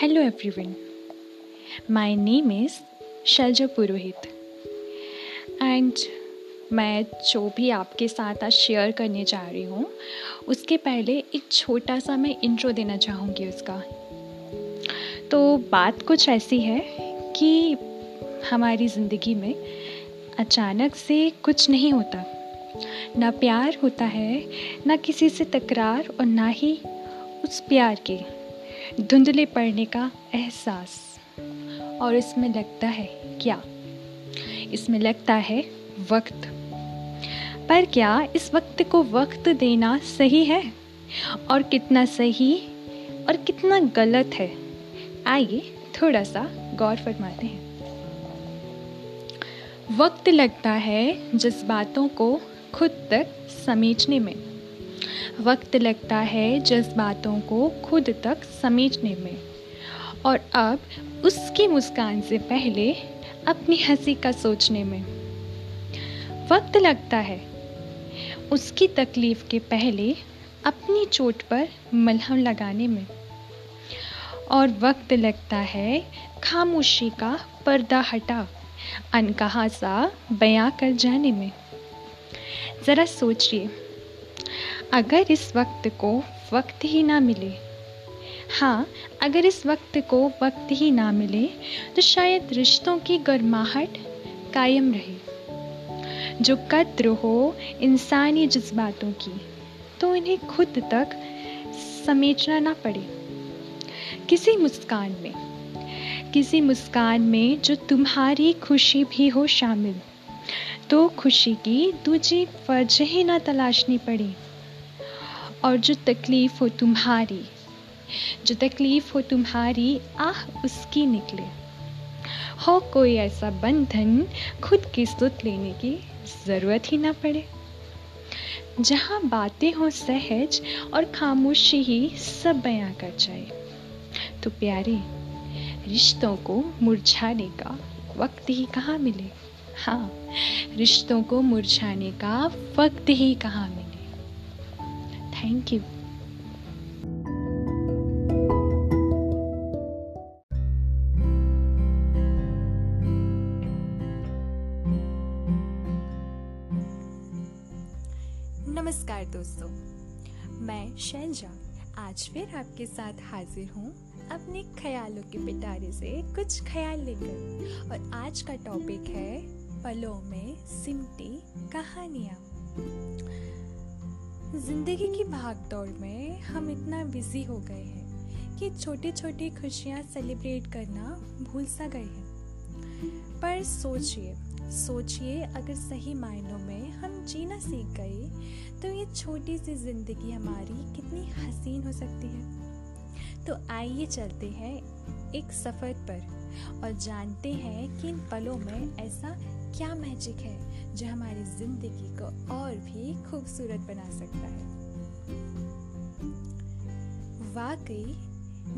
Hello, everyone. My name is Shailaja Purohit and मैं जो भी आपके साथ आज शेयर करने जा रही हूँ, उसके पहले एक छोटा सा मैं इंट्रो देना चाहूँगी उसका। तो बात कुछ ऐसी है कि हमारी ज़िंदगी में अचानक से कुछ नहीं होता। ना प्यार होता है, ना किसी से तकरार और ना ही उस प्यार के। धुंधले पड़ने का एहसास। और इसमें लगता है, क्या? इसमें लगता है, वक्त। पर क्या इस वक्त को वक्त देना सही है? और कितना सही और कितना गलत है? आइए थोड़ा सा गौर फरमाते हैं। वक्त लगता है जज्बातों को खुद तक समेटने में। वक्त लगता है जज्बातों को खुद तक समेटने में। और अब उसकी मुस्कान से पहले अपनी हँसी का सोचने में। वक्त लगता है। उसकी तकलीफ़ के पहले अपनी चोट पर मलहम लगाने में। और वक्त लगता है खामोशी का पर्दा हटा, अनकहा सा बयां कर जाने में। ज़रा सोचिए अगर इस वक्त को वक्त ही ना मिले। हाँ अगर इस वक्त को वक्त ही ना मिले तो शायद रिश्तों की गर्माहट कायम रहे। जो कद्र हो इंसानी जज्बातों की तो इन्हें खुद तक समेटना ना पड़े। किसी मुस्कान में, किसी मुस्कान में जो तुम्हारी खुशी भी हो शामिल तो खुशी की दूजी वजह ना तलाशनी पड़ी। और जो तकलीफ़ हो तुम्हारी, जो तकलीफ़ हो तुम्हारी, आह, उसकी निकले। हो कोई ऐसा बंधन खुद की सुत लेने की ज़रूरत ही ना पड़े। जहाँ बातें हो सहज और खामोशी ही सब बयां कर जाए। तो प्यारे, रिश्तों को मुरझाने का वक्त ही कहाँ मिले? हाँ रिश्तों को मुरझाने का वक्त ही कहाँ मिले? थैंक यू नमस्कार दोस्तों, मैं शैलजा आज फिर आपके साथ हाजिर हूँ अपने ख्यालों के पिटारे से कुछ ख्याल लेकर। और आज का टॉपिक है पलों में सिमटी कहानियाँ। ज़िंदगी की भागदौड़ में हम इतना बिज़ी हो गए हैं कि छोटी छोटी खुशियाँ सेलिब्रेट करना भूल सा गए हैं। पर सोचिए सोचिए अगर सही मायनों में हम जीना सीख गए तो ये छोटी सी ज़िंदगी हमारी कितनी हसीन हो सकती है। तो आइए चलते हैं एक सफ़र पर और जानते हैं कि इन पलों में ऐसा क्या मैजिक है जो हमारी ज़िंदगी को और भी खूबसूरत बना सकता है? वाकई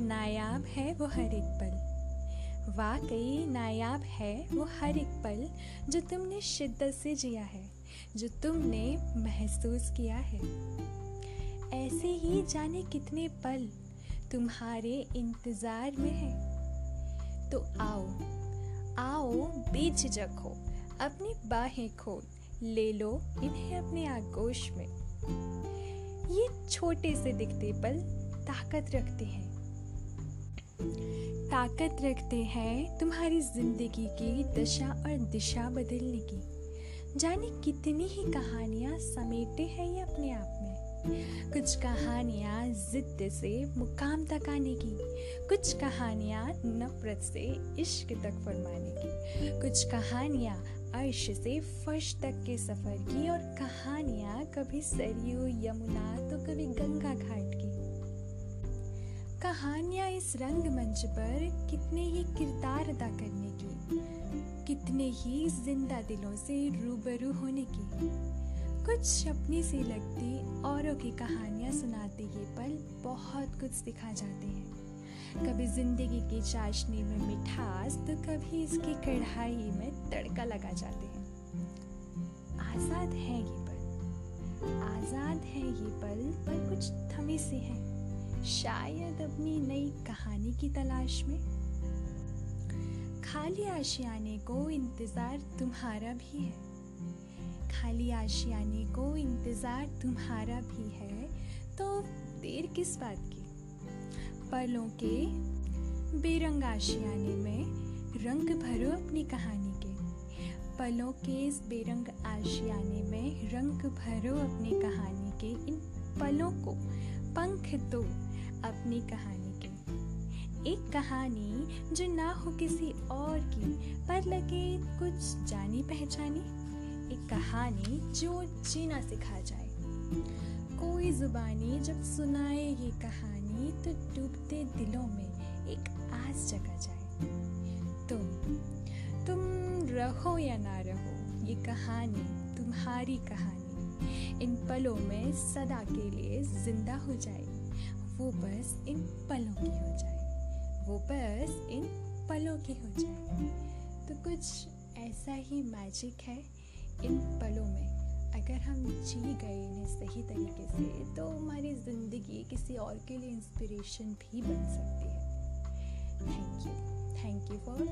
नायाब है वो हर एक पल। वाकई नायाब है वो हर एक पल जो तुमने शिद्दत से जिया है, जो तुमने महसूस किया है। ऐसे ही जाने कितने पल तुम्हारे इंतज़ार में है। तो आओ आओ बेझिझक हो अपनी बाहें खोल, ले लो इन्हें अपने आगोश में। ये छोटे से दिखते पल ताकत रखते हैं। ताकत रखते हैं तुम्हारी ज़िंदगी की दशा और दिशा बदलने की। जाने कितनी ही कहानियाँ समेटे हैं ये अपने आप में। कुछ कहानियाँ जिद से मुकाम तक आने की, कुछ कहानियाँ नफरत से इश्क तक फरमाने की। कुछ कहानियाँ अर्श से फर्श तक के सफ़र की और कहानियाँ कभी सरयू, यमुना तो कभी गंगा घाट की। कहानियाँ इस रंगमंच पर कितने ही किरदार अदा करने की, कितने ही ज़िंदा दिलों से रूबरू होने की। कुछ अपनी सी लगती औरों की कहानियाँ सुनाते ये पल बहुत कुछ सिखा जाते हैं। कभी ज़िंदगी की चाशनी में मिठास तो कभी इसकी कढ़ाई में तड़का लगा जाते हैं। आज़ाद है ये पल, आज़ाद है ये पल, पर कुछ थमे से हैं। शायद अपनी नई कहानी की तलाश में। खाली आशियाने को इंतज़ार तुम्हारा भी है। खाली आशियाने को इंतज़ार तुम्हारा भी है तो देर किस बात की? पलों के बेरंग आशियाने में रंग भरो अपनी कहानी के। पलों के इस बेरंग आशियाने में रंग भरो अपनी कहानी के। इन पलों को पंख दो अपनी कहानी के। एक कहानी जो ना हो किसी और की, पर लगे कुछ जानी पहचानी। एक कहानी जो जीना सिखा जाए। कोई जुबानी जब सुनाए ये कहानी तो डूबते दिलों में एक आस जगा जाए। तुम तुम रहो या ना रहो, ये कहानी, तुम्हारी कहानी। इन पलों में सदा के लिए ज़िंदा हो जाए, वो बस इन पलों की हो जाए, वो बस इन पलों की हो जाए। तो कुछ ऐसा ही मैजिक है इन पलों में। अगर हम जी गए इन्हें सही तरीके से तो हमारी ज़िंदगी किसी और के लिए इंस्पिरेशन भी बन सकती है। Thank you thank you for